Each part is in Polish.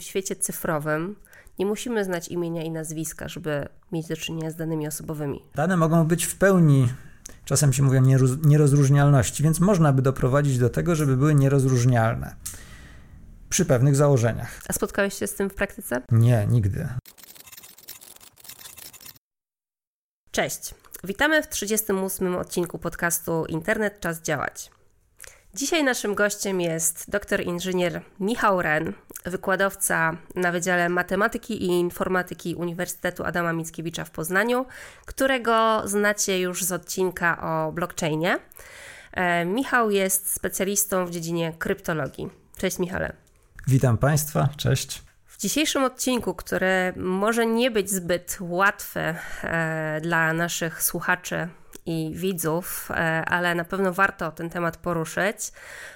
W świecie cyfrowym nie musimy znać imienia i nazwiska, żeby mieć do czynienia z danymi osobowymi. Dane mogą być w pełni, czasem się mówi nierozróżnialności, więc można by doprowadzić do tego, żeby były nierozróżnialne przy pewnych założeniach. A spotkałeś się z tym w praktyce? Nie, nigdy. Cześć. Witamy w 38 odcinku podcastu Internet Czas Działać. Dzisiaj naszym gościem jest doktor inżynier Michał Ren, wykładowca na Wydziale Matematyki i Informatyki Uniwersytetu Adama Mickiewicza w Poznaniu, którego znacie już z odcinka o blockchainie. E, Michał jest specjalistą w dziedzinie kryptologii. Cześć Michale. Witam Państwa, cześć. W dzisiejszym odcinku, który może nie być zbyt łatwy e, dla naszych słuchaczy i widzów, e, ale na pewno warto ten temat poruszyć.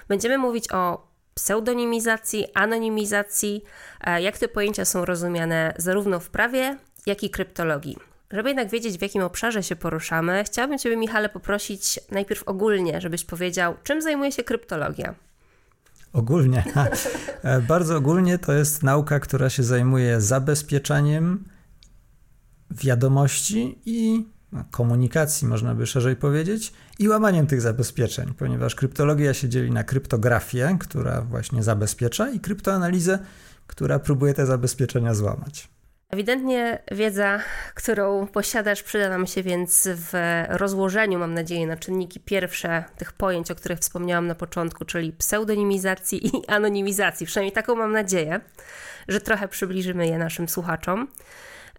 Będziemy mówić o pseudonimizacji, anonimizacji, e, jak te pojęcia są rozumiane zarówno w prawie, jak i kryptologii. Żeby jednak wiedzieć, w jakim obszarze się poruszamy, chciałabym Ciebie, Michale, poprosić najpierw ogólnie, żebyś powiedział, czym zajmuje się kryptologia. Ogólnie. E, bardzo ogólnie to jest nauka, która się zajmuje zabezpieczaniem wiadomości i komunikacji, można by szerzej powiedzieć, i łamaniem tych zabezpieczeń, ponieważ kryptologia się dzieli na kryptografię, która właśnie zabezpiecza, i kryptoanalizę, która próbuje te zabezpieczenia złamać. Ewidentnie wiedza, którą posiadasz, przyda nam się więc w rozłożeniu, mam nadzieję, na czynniki pierwsze tych pojęć, o których wspomniałam na początku, czyli pseudonimizacji i anonimizacji. Przynajmniej taką mam nadzieję, że trochę przybliżymy je naszym słuchaczom.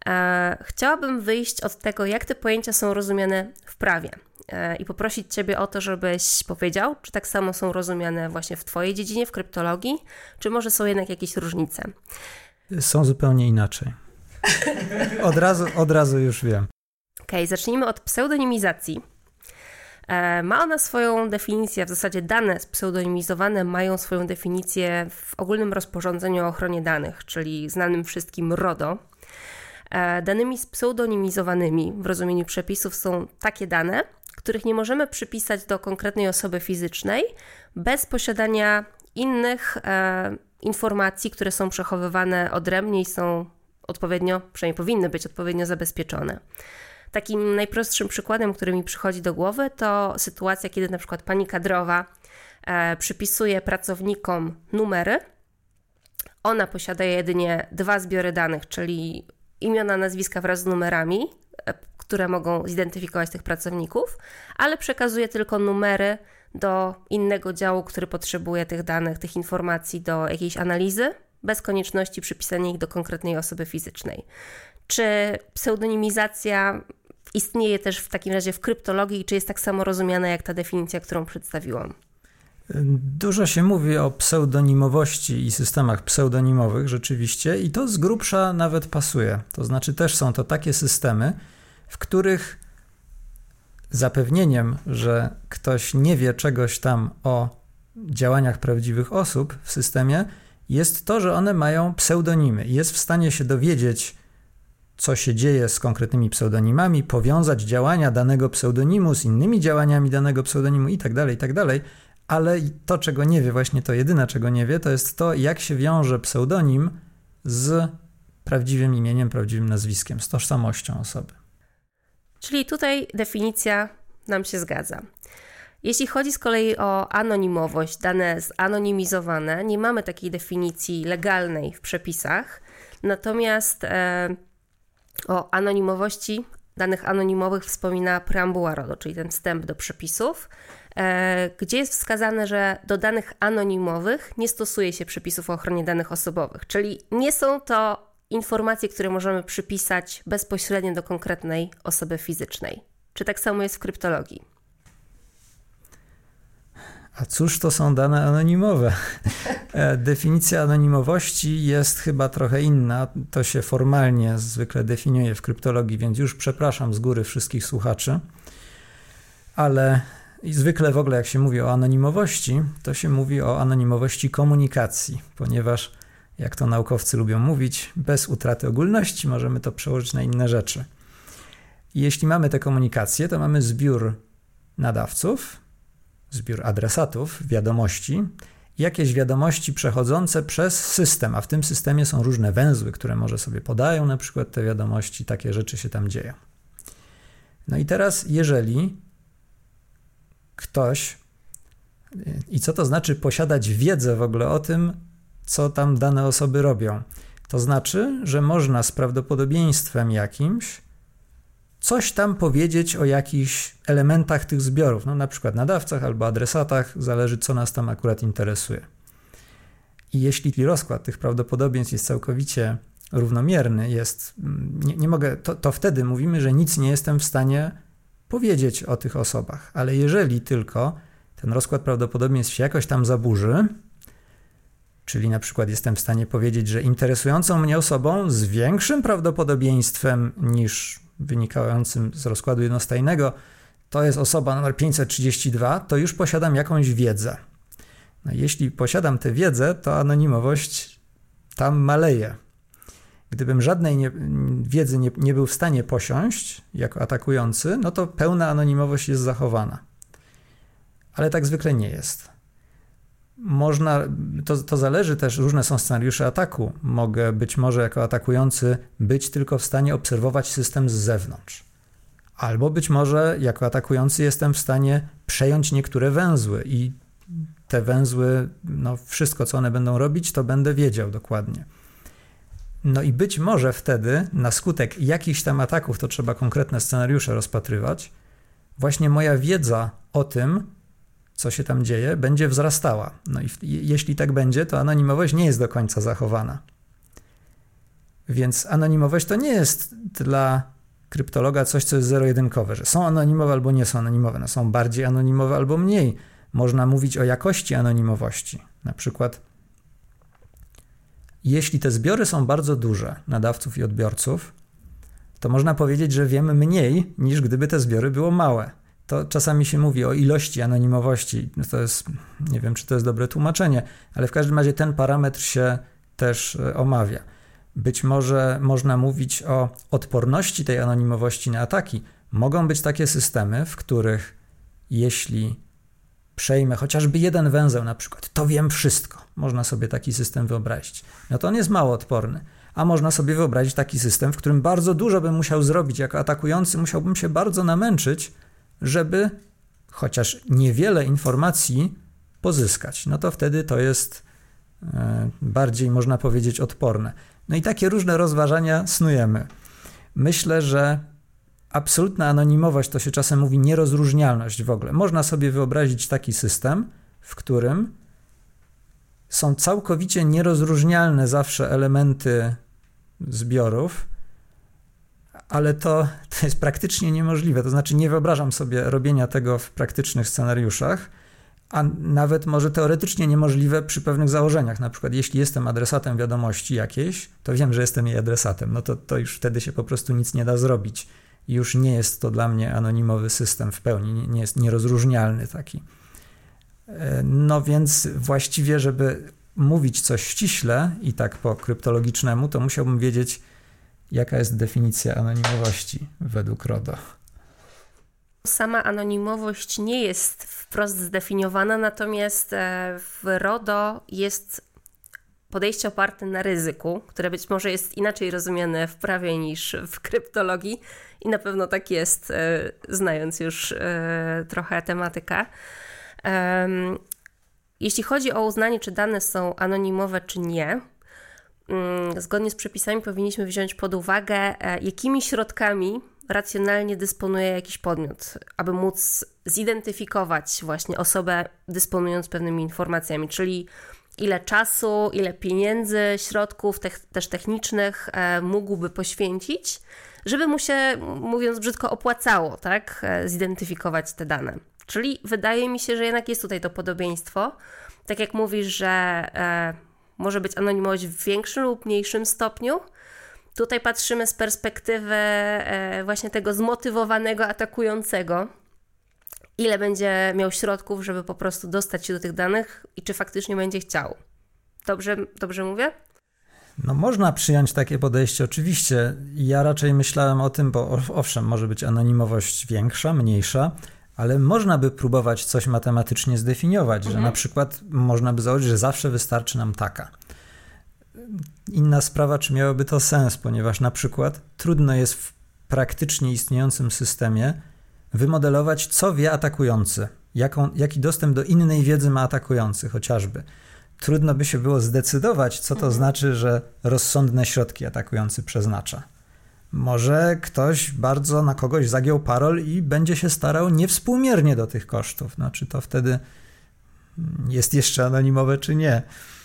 E, chciałabym wyjść od tego, jak te pojęcia są rozumiane w prawie e, i poprosić Ciebie o to, żebyś powiedział, czy tak samo są rozumiane właśnie w Twojej dziedzinie, w kryptologii, czy może są jednak jakieś różnice? Są zupełnie inaczej. Od razu, od razu już wiem. Okej, okay, zacznijmy od pseudonimizacji. E, ma ona swoją definicję, w zasadzie dane spseudonimizowane mają swoją definicję w ogólnym rozporządzeniu o ochronie danych, czyli znanym wszystkim RODO. E, danymi pseudonimizowanymi w rozumieniu przepisów są takie dane, których nie możemy przypisać do konkretnej osoby fizycznej bez posiadania innych e, informacji, które są przechowywane odrębnie i są odpowiednio, przynajmniej powinny być odpowiednio zabezpieczone. Takim najprostszym przykładem, który mi przychodzi do głowy, to sytuacja, kiedy na przykład pani kadrowa e, przypisuje pracownikom numery. Ona posiada jedynie dwa zbiory danych, czyli imiona, nazwiska wraz z numerami, e, które mogą zidentyfikować tych pracowników, ale przekazuje tylko numery do innego działu, który potrzebuje tych danych, tych informacji do jakiejś analizy, bez konieczności przypisania ich do konkretnej osoby fizycznej. Czy pseudonimizacja istnieje też w takim razie w kryptologii, czy jest tak samo rozumiana jak ta definicja, którą przedstawiłam? Dużo się mówi o pseudonimowości i systemach pseudonimowych rzeczywiście i to z grubsza nawet pasuje. To znaczy też są to takie systemy, w których zapewnieniem, że ktoś nie wie czegoś tam o działaniach prawdziwych osób w systemie, jest to, że one mają pseudonimy i jest w stanie się dowiedzieć, co się dzieje z konkretnymi pseudonimami, powiązać działania danego pseudonimu z innymi działaniami danego pseudonimu itd., tak itd., tak ale to, czego nie wie, właśnie to jedyne, czego nie wie, to jest to, jak się wiąże pseudonim z prawdziwym imieniem, prawdziwym nazwiskiem, z tożsamością osoby. Czyli tutaj definicja nam się zgadza. Jeśli chodzi z kolei o anonimowość, dane zanonimizowane, nie mamy takiej definicji legalnej w przepisach, natomiast e, o anonimowości danych anonimowych wspomina preambuła RODO, czyli ten wstęp do przepisów, gdzie jest wskazane, że do danych anonimowych nie stosuje się przepisów o ochronie danych osobowych, czyli nie są to informacje, które możemy przypisać bezpośrednio do konkretnej osoby fizycznej. Czy tak samo jest w kryptologii? A cóż to są dane anonimowe? E, definicja anonimowości jest chyba trochę inna. To się formalnie zwykle definiuje w kryptologii, więc już przepraszam z góry wszystkich słuchaczy. Ale zwykle w ogóle, jak się mówi o anonimowości, to się mówi o anonimowości komunikacji, ponieważ, jak to naukowcy lubią mówić, bez utraty ogólności możemy to przełożyć na inne rzeczy. I jeśli mamy te komunikacje, to mamy zbiór nadawców, zbiór adresatów, wiadomości jakieś wiadomości przechodzące przez system, a w tym systemie są różne węzły, które może sobie podają na przykład te wiadomości, takie rzeczy się tam dzieją. No i teraz, jeżeli ktoś, i co to znaczy posiadać wiedzę w ogóle o tym, co tam dane osoby robią? To znaczy, że można z prawdopodobieństwem jakimś coś tam powiedzieć o jakichś elementach tych zbiorów, no na przykład nadawcach albo adresatach, zależy co nas tam akurat interesuje. I jeśli rozkład tych prawdopodobieństw jest całkowicie równomierny, jest, nie, nie mogę, to, to wtedy mówimy, że nic nie jestem w stanie powiedzieć o tych osobach, ale jeżeli tylko ten rozkład prawdopodobieństw się jakoś tam zaburzy, czyli na przykład jestem w stanie powiedzieć, że interesującą mnie osobą z większym prawdopodobieństwem niż wynikającym z rozkładu jednostajnego to jest osoba numer 532, to już posiadam jakąś wiedzę. No, jeśli posiadam tę wiedzę, to anonimowość tam maleje. Gdybym żadnej nie, wiedzy nie, nie był w stanie posiąść jako atakujący, no to pełna anonimowość jest zachowana. Ale tak zwykle nie jest. Można, to, to zależy też, różne są scenariusze ataku. Mogę być może jako atakujący być tylko w stanie obserwować system z zewnątrz. Albo być może jako atakujący jestem w stanie przejąć niektóre węzły i te węzły, no wszystko co one będą robić, to będę wiedział dokładnie. No i być może wtedy, na skutek jakichś tam ataków, to trzeba konkretne scenariusze rozpatrywać, właśnie moja wiedza o tym, co się tam dzieje, będzie wzrastała. No i jeśli tak będzie, to anonimowość nie jest do końca zachowana. Więc anonimowość to nie jest dla kryptologa coś, co jest zero-jedynkowe, że są anonimowe albo nie są anonimowe. No są bardziej anonimowe albo mniej. Można mówić o jakości anonimowości. Na przykład, jeśli te zbiory są bardzo duże, nadawców i odbiorców, to można powiedzieć, że wiemy mniej niż gdyby te zbiory było małe to czasami się mówi o ilości anonimowości. No to jest, nie wiem, czy to jest dobre tłumaczenie, ale w każdym razie ten parametr się też e, omawia. Być może można mówić o odporności tej anonimowości na ataki. Mogą być takie systemy, w których jeśli przejmę chociażby jeden węzeł na przykład, to wiem wszystko. Można sobie taki system wyobrazić. No to on jest mało odporny. A można sobie wyobrazić taki system, w którym bardzo dużo bym musiał zrobić jako atakujący, musiałbym się bardzo namęczyć, żeby chociaż niewiele informacji pozyskać. No to wtedy to jest e, bardziej, można powiedzieć, odporne. No i takie różne rozważania snujemy. Myślę, że absolutna anonimowość to się czasem mówi nierozróżnialność w ogóle. Można sobie wyobrazić taki system, w którym są całkowicie nierozróżnialne zawsze elementy zbiorów, ale to, to jest praktycznie niemożliwe. To znaczy, nie wyobrażam sobie robienia tego w praktycznych scenariuszach, a nawet może teoretycznie niemożliwe przy pewnych założeniach. Na przykład, jeśli jestem adresatem wiadomości jakiejś, to wiem, że jestem jej adresatem. No to, to już wtedy się po prostu nic nie da zrobić. Już nie jest to dla mnie anonimowy system w pełni, nie, nie jest nierozróżnialny taki. E, no więc właściwie, żeby mówić coś ściśle i tak po kryptologicznemu, to musiałbym wiedzieć, Jaka jest definicja anonimowości według RODO? Sama anonimowość nie jest wprost zdefiniowana, natomiast e, w RODO jest podejście oparte na ryzyku, które być może jest inaczej rozumiane w prawie niż w kryptologii i na pewno tak jest, e, znając już e, trochę tematykę. Jeśli chodzi o uznanie, czy dane są anonimowe, czy nie, Mm, zgodnie z przepisami powinniśmy wziąć pod uwagę, e, jakimi środkami racjonalnie dysponuje jakiś podmiot, aby móc zidentyfikować właśnie osobę dysponując pewnymi informacjami, czyli ile czasu, ile pieniędzy, środków te też technicznych mógłby poświęcić, żeby mu się, mówiąc brzydko, opłacało, tak, e, zidentyfikować te dane. Czyli wydaje mi się, że jednak jest tutaj to podobieństwo. Tak jak mówisz, że może być anonimowość w większym lub mniejszym stopniu. Tutaj patrzymy z perspektywy e, właśnie tego zmotywowanego atakującego. Ile będzie miał środków, żeby po prostu dostać się do tych danych i czy faktycznie będzie chciał. Dobrze, dobrze mówię? No można przyjąć takie podejście, oczywiście. Ja raczej myślałem o tym, bo owszem, może być anonimowość większa, mniejsza, ale można by próbować coś matematycznie zdefiniować, mhm. że na przykład można by założyć, że zawsze wystarczy nam taka. Inna sprawa, czy miałoby to sens, ponieważ na przykład trudno jest w praktycznie istniejącym systemie wymodelować, co wie atakujący, jaką, jaki dostęp do innej wiedzy ma atakujący chociażby. Trudno by się było zdecydować, co to mhm. znaczy, że rozsądne środki atakujący przeznacza. Może ktoś bardzo na kogoś zagiął parol i będzie się starał niewspółmiernie do tych kosztów. No, czy to wtedy jest jeszcze anonimowe, czy nie?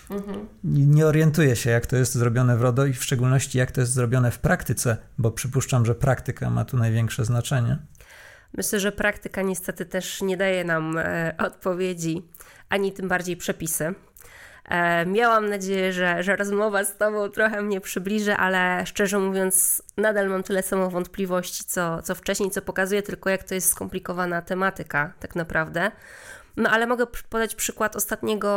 Mhm. Nie orientuję się, jak to jest zrobione w RODO i w szczególności jak to jest zrobione w praktyce, bo przypuszczam, że praktyka ma tu największe znaczenie. Myślę, że praktyka niestety też nie daje nam e, odpowiedzi, ani tym bardziej przepisy. E, miałam nadzieję, że, że rozmowa z Tobą trochę mnie przybliży, ale szczerze mówiąc, nadal mam tyle samo wątpliwości, co, co wcześniej, co pokazuje tylko, jak to jest skomplikowana tematyka, tak naprawdę. No ale mogę podać przykład ostatniego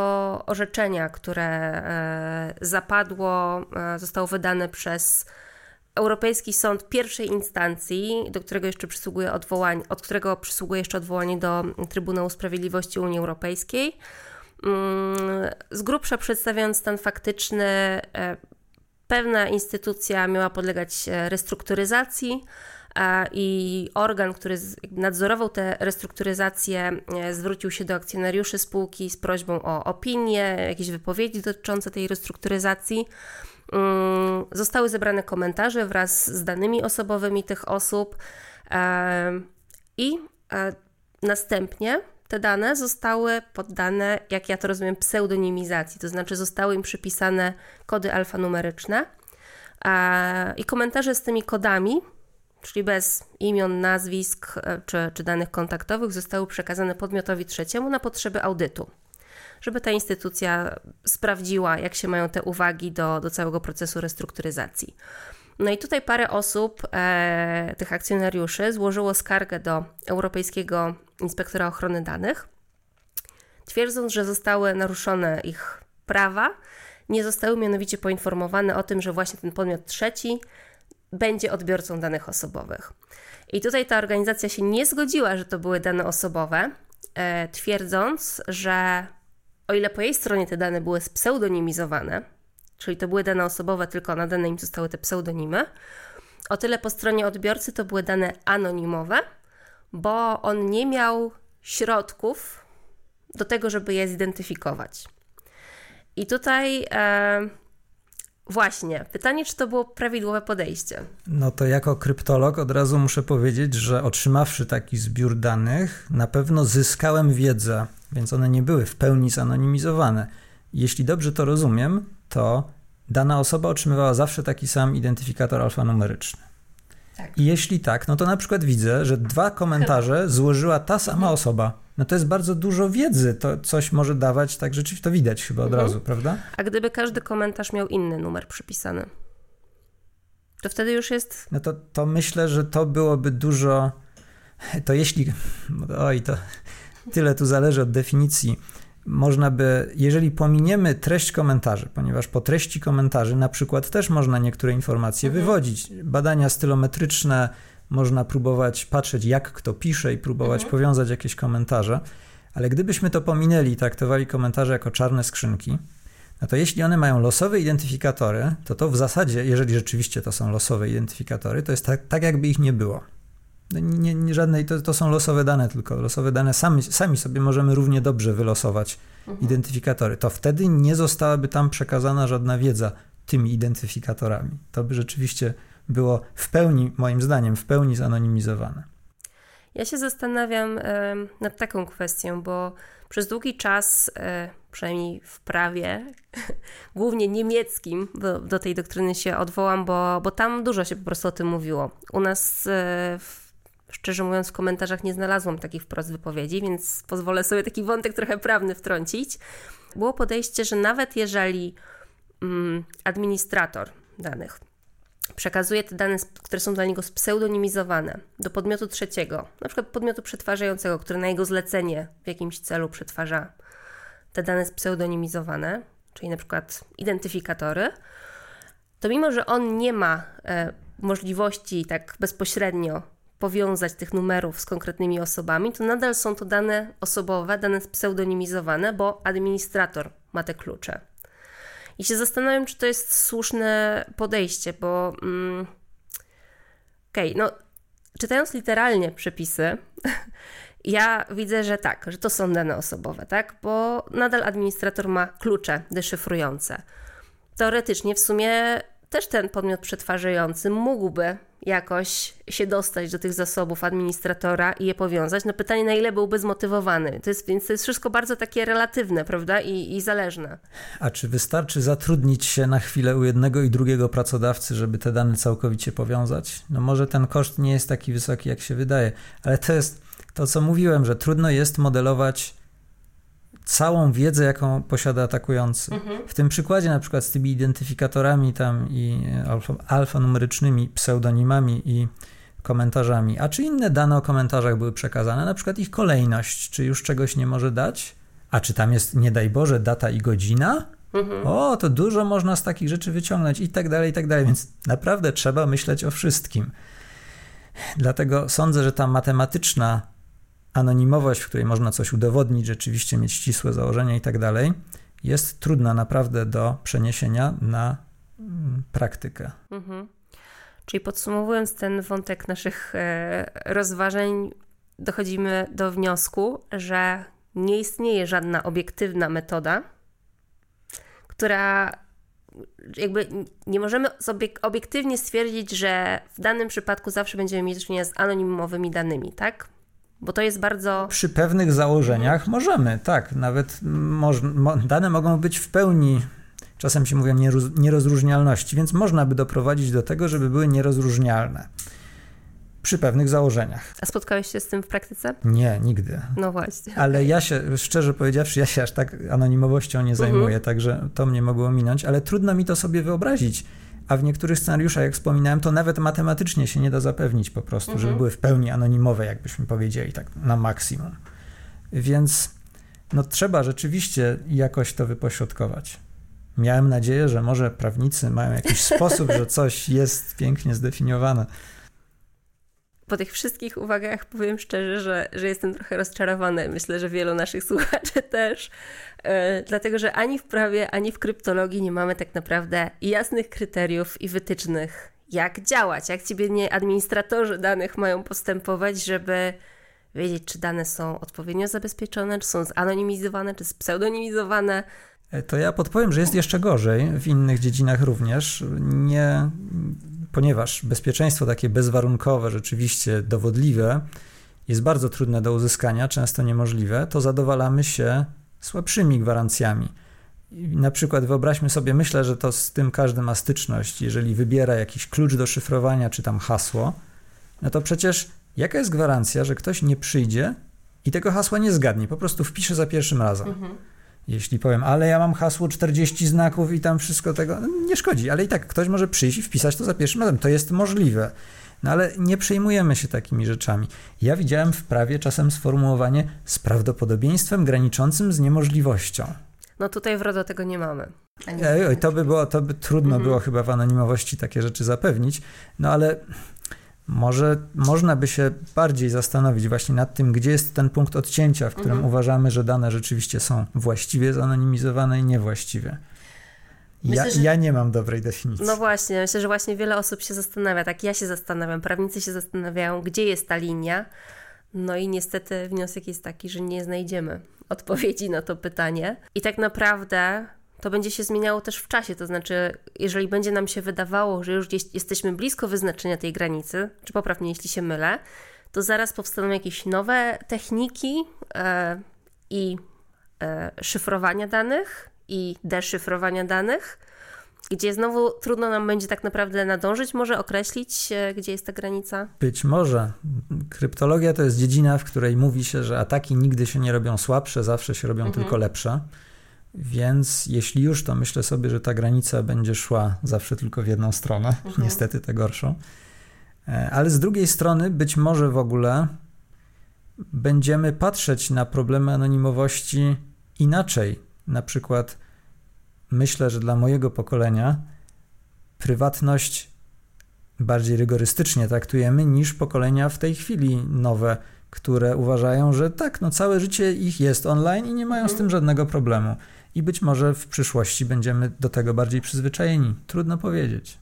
orzeczenia, które e, zapadło, e, zostało wydane przez Europejski Sąd pierwszej instancji, do którego jeszcze przysługuje odwołanie, od którego przysługuje jeszcze odwołanie do Trybunału Sprawiedliwości Unii Europejskiej. Mm, z grubsza przedstawiając stan faktyczny, e, pewna instytucja miała podlegać restrukturyzacji, i organ, który nadzorował tę restrukturyzację, e, zwrócił się do akcjonariuszy spółki z prośbą o opinię, jakieś wypowiedzi dotyczące tej restrukturyzacji. Mm, zostały zebrane komentarze wraz z danymi osobowymi tych osób e, i e, następnie te dane zostały poddane, jak ja to rozumiem, pseudonimizacji, to znaczy zostały im przypisane kody alfanumeryczne i komentarze z tymi kodami czyli bez imion, nazwisk e, czy, czy danych kontaktowych, zostały przekazane podmiotowi trzeciemu na potrzeby audytu, żeby ta instytucja sprawdziła, jak się mają te uwagi do, do całego procesu restrukturyzacji. No i tutaj parę osób, e, tych akcjonariuszy, złożyło skargę do Europejskiego Inspektora Ochrony Danych, twierdząc, że zostały naruszone ich prawa, nie zostały mianowicie poinformowane o tym, że właśnie ten podmiot trzeci będzie odbiorcą danych osobowych. I tutaj ta organizacja się nie zgodziła, że to były dane osobowe, e, twierdząc, że o ile po jej stronie te dane były spseudonimizowane, czyli to były dane osobowe, tylko nadane im zostały te pseudonimy, o tyle po stronie odbiorcy to były dane anonimowe, bo on nie miał środków do tego, żeby je zidentyfikować. I tutaj e, Właśnie. Pytanie, czy to było prawidłowe podejście? No to jako kryptolog od razu muszę powiedzieć, że otrzymawszy taki zbiór danych, na pewno zyskałem wiedzę, więc one nie były w pełni zanonimizowane. Jeśli dobrze to rozumiem, to dana osoba otrzymywała zawsze taki sam identyfikator alfanumeryczny. Tak. I jeśli tak, no to na przykład widzę, że dwa komentarze złożyła ta sama mhm. osoba no to jest bardzo dużo wiedzy, to coś może dawać, tak rzeczywiście to widać chyba od mhm. razu, prawda? A gdyby każdy komentarz miał inny numer przypisany, to wtedy już jest... No to, to myślę, że to byłoby dużo, to jeśli, oj, to tyle tu zależy od definicji, można by, jeżeli pominiemy treść komentarzy, ponieważ po treści komentarzy na przykład też można niektóre informacje mhm. wywodzić, badania stylometryczne, można próbować patrzeć, jak kto pisze i próbować mhm. powiązać jakieś komentarze, ale gdybyśmy to pominęli i traktowali komentarze jako czarne skrzynki, no to jeśli one mają losowe identyfikatory, to to w zasadzie, jeżeli rzeczywiście to są losowe identyfikatory, to jest tak, tak jakby ich nie było. No nie, nie żadnej, to, to są losowe dane tylko. Losowe dane sami, sami sobie możemy równie dobrze wylosować mhm. identyfikatory. To wtedy nie zostałaby tam przekazana żadna wiedza tymi identyfikatorami. To by rzeczywiście było w pełni, moim zdaniem, w pełni zanonimizowane. Ja się zastanawiam nad taką kwestią, bo przez długi czas, e, przynajmniej w prawie, głównie niemieckim, do, do, tej doktryny się odwołam, bo, bo tam dużo się po prostu o tym mówiło. U nas, e, szczerze mówiąc, w komentarzach nie znalazłam takich wprost wypowiedzi, więc pozwolę sobie taki wątek trochę prawny wtrącić. Było podejście, że nawet jeżeli mm, administrator danych przekazuje te dane, które są dla niego spseudonimizowane, do podmiotu trzeciego, na przykład podmiotu przetwarzającego, który na jego zlecenie w jakimś celu przetwarza te dane spseudonimizowane, czyli na przykład identyfikatory, to mimo, że on nie ma e, możliwości tak bezpośrednio powiązać tych numerów z konkretnymi osobami, to nadal są to dane osobowe, dane pseudonimizowane, bo administrator ma te klucze. I się zastanawiam, czy to jest słuszne podejście, bo. Mm, Okej, okay, no, czytając literalnie przepisy, ja widzę, że tak, że to są dane osobowe, tak? Bo nadal administrator ma klucze deszyfrujące. Teoretycznie w sumie też ten podmiot przetwarzający mógłby jakoś się dostać do tych zasobów administratora i je powiązać. No pytanie, na ile byłby zmotywowany. To jest, więc to jest wszystko bardzo takie relatywne, prawda? I, I zależne. A czy wystarczy zatrudnić się na chwilę u jednego i drugiego pracodawcy, żeby te dane całkowicie powiązać? No może ten koszt nie jest taki wysoki, jak się wydaje, ale to jest to, co mówiłem, że trudno jest modelować całą wiedzę, jaką posiada atakujący. Mhm. W tym przykładzie na przykład z tymi identyfikatorami tam i alfa, alfanumerycznymi pseudonimami i komentarzami, a czy inne dane o komentarzach były przekazane, na przykład ich kolejność, czy już czegoś nie może dać, a czy tam jest, nie daj Boże, data i godzina? Mhm. O, to dużo można z takich rzeczy wyciągnąć i tak dalej, i tak dalej, więc naprawdę trzeba myśleć o wszystkim. Dlatego sądzę, że ta matematyczna anonimowość, w której można coś udowodnić, rzeczywiście mieć ścisłe założenia i tak dalej, jest trudna naprawdę do przeniesienia na mm, praktykę. Mhm. Czyli podsumowując ten wątek naszych e, rozważań, dochodzimy do wniosku, że nie istnieje żadna obiektywna metoda, która jakby nie możemy obiektywnie stwierdzić, że w danym przypadku zawsze będziemy mieć do czynienia z anonimowymi danymi, tak? Bo to jest bardzo. Przy pewnych założeniach możemy, tak. Nawet moż, mo, dane mogą być w pełni, czasem się mówi nierozróżnialności, więc można by doprowadzić do tego, żeby były nierozróżnialne. Przy pewnych założeniach. A spotkałeś się z tym w praktyce? Nie, nigdy. No właśnie. Ale ja się, szczerze powiedziawszy, ja się aż tak anonimowością nie zajmuję, mhm. także to mnie mogło minąć, ale trudno mi to sobie wyobrazić a w niektórych scenariuszach, jak wspominałem, to nawet matematycznie się nie da zapewnić po prostu, mhm. żeby były w pełni anonimowe, jakbyśmy powiedzieli, tak na maksimum. Więc no, trzeba rzeczywiście jakoś to wypośrodkować. Miałem nadzieję, że może prawnicy mają jakiś sposób, że coś jest pięknie zdefiniowane po tych wszystkich uwagach powiem szczerze, że, że jestem trochę rozczarowana. Myślę, że wielu naszych słuchaczy też. E, dlatego, że ani w prawie, ani w kryptologii nie mamy tak naprawdę jasnych kryteriów i wytycznych, jak działać, jak ci biedni administratorzy danych mają postępować, żeby wiedzieć, czy dane są odpowiednio zabezpieczone, czy są zanonimizowane, czy spseudonimizowane. E, to ja podpowiem, że jest jeszcze gorzej w innych dziedzinach również. Nie ponieważ bezpieczeństwo takie bezwarunkowe, rzeczywiście dowodliwe, jest bardzo trudne do uzyskania, często niemożliwe, to zadowalamy się słabszymi gwarancjami. Na przykład wyobraźmy sobie, myślę, że to z tym każdy ma styczność. Jeżeli wybiera jakiś klucz do szyfrowania czy tam hasło, no to przecież jaka jest gwarancja, że ktoś nie przyjdzie i tego hasła nie zgadnie, po prostu wpisze za pierwszym razem. Mhm. Jeśli powiem, ale ja mam hasło 40 znaków i tam wszystko tego, no nie szkodzi, ale i tak ktoś może przyjść i wpisać to za pierwszym razem. To jest możliwe. No ale nie przejmujemy się takimi rzeczami. Ja widziałem w prawie czasem sformułowanie z prawdopodobieństwem graniczącym z niemożliwością. No tutaj w RODO tego nie mamy. Ej, to by było, to by trudno mhm. było chyba w anonimowości takie rzeczy zapewnić, no ale może można by się bardziej zastanowić właśnie nad tym, gdzie jest ten punkt odcięcia, w którym mhm. uważamy, że dane rzeczywiście są właściwie zanonimizowane i niewłaściwie. Myślę, ja, że... ja, nie mam dobrej definicji. No właśnie, myślę, że właśnie wiele osób się zastanawia, tak ja się zastanawiam, prawnicy się zastanawiają, gdzie jest ta linia. No i niestety wniosek jest taki, że nie znajdziemy odpowiedzi na to pytanie. I tak naprawdę to będzie się zmieniało też w czasie. To znaczy, jeżeli będzie nam się wydawało, że już gdzieś jesteśmy blisko wyznaczenia tej granicy, czy poprawnie, jeśli się mylę, to zaraz powstaną jakieś nowe techniki e, i e, szyfrowania danych i deszyfrowania danych, gdzie znowu trudno nam będzie tak naprawdę nadążyć, może określić, e, gdzie jest ta granica? Być może. Kryptologia to jest dziedzina, w której mówi się, że ataki nigdy się nie robią słabsze, zawsze się robią mhm. tylko lepsze. Więc jeśli już, to myślę sobie, że ta granica będzie szła zawsze tylko w jedną stronę, mhm. niestety tę gorszą. E, ale z drugiej strony, być może w ogóle będziemy patrzeć na problemy anonimowości inaczej. Na przykład, myślę, że dla mojego pokolenia prywatność bardziej rygorystycznie traktujemy niż pokolenia w tej chwili nowe, które uważają, że tak, no całe życie ich jest online i nie mają z tym żadnego problemu. I być może w przyszłości będziemy do tego bardziej przyzwyczajeni. Trudno powiedzieć.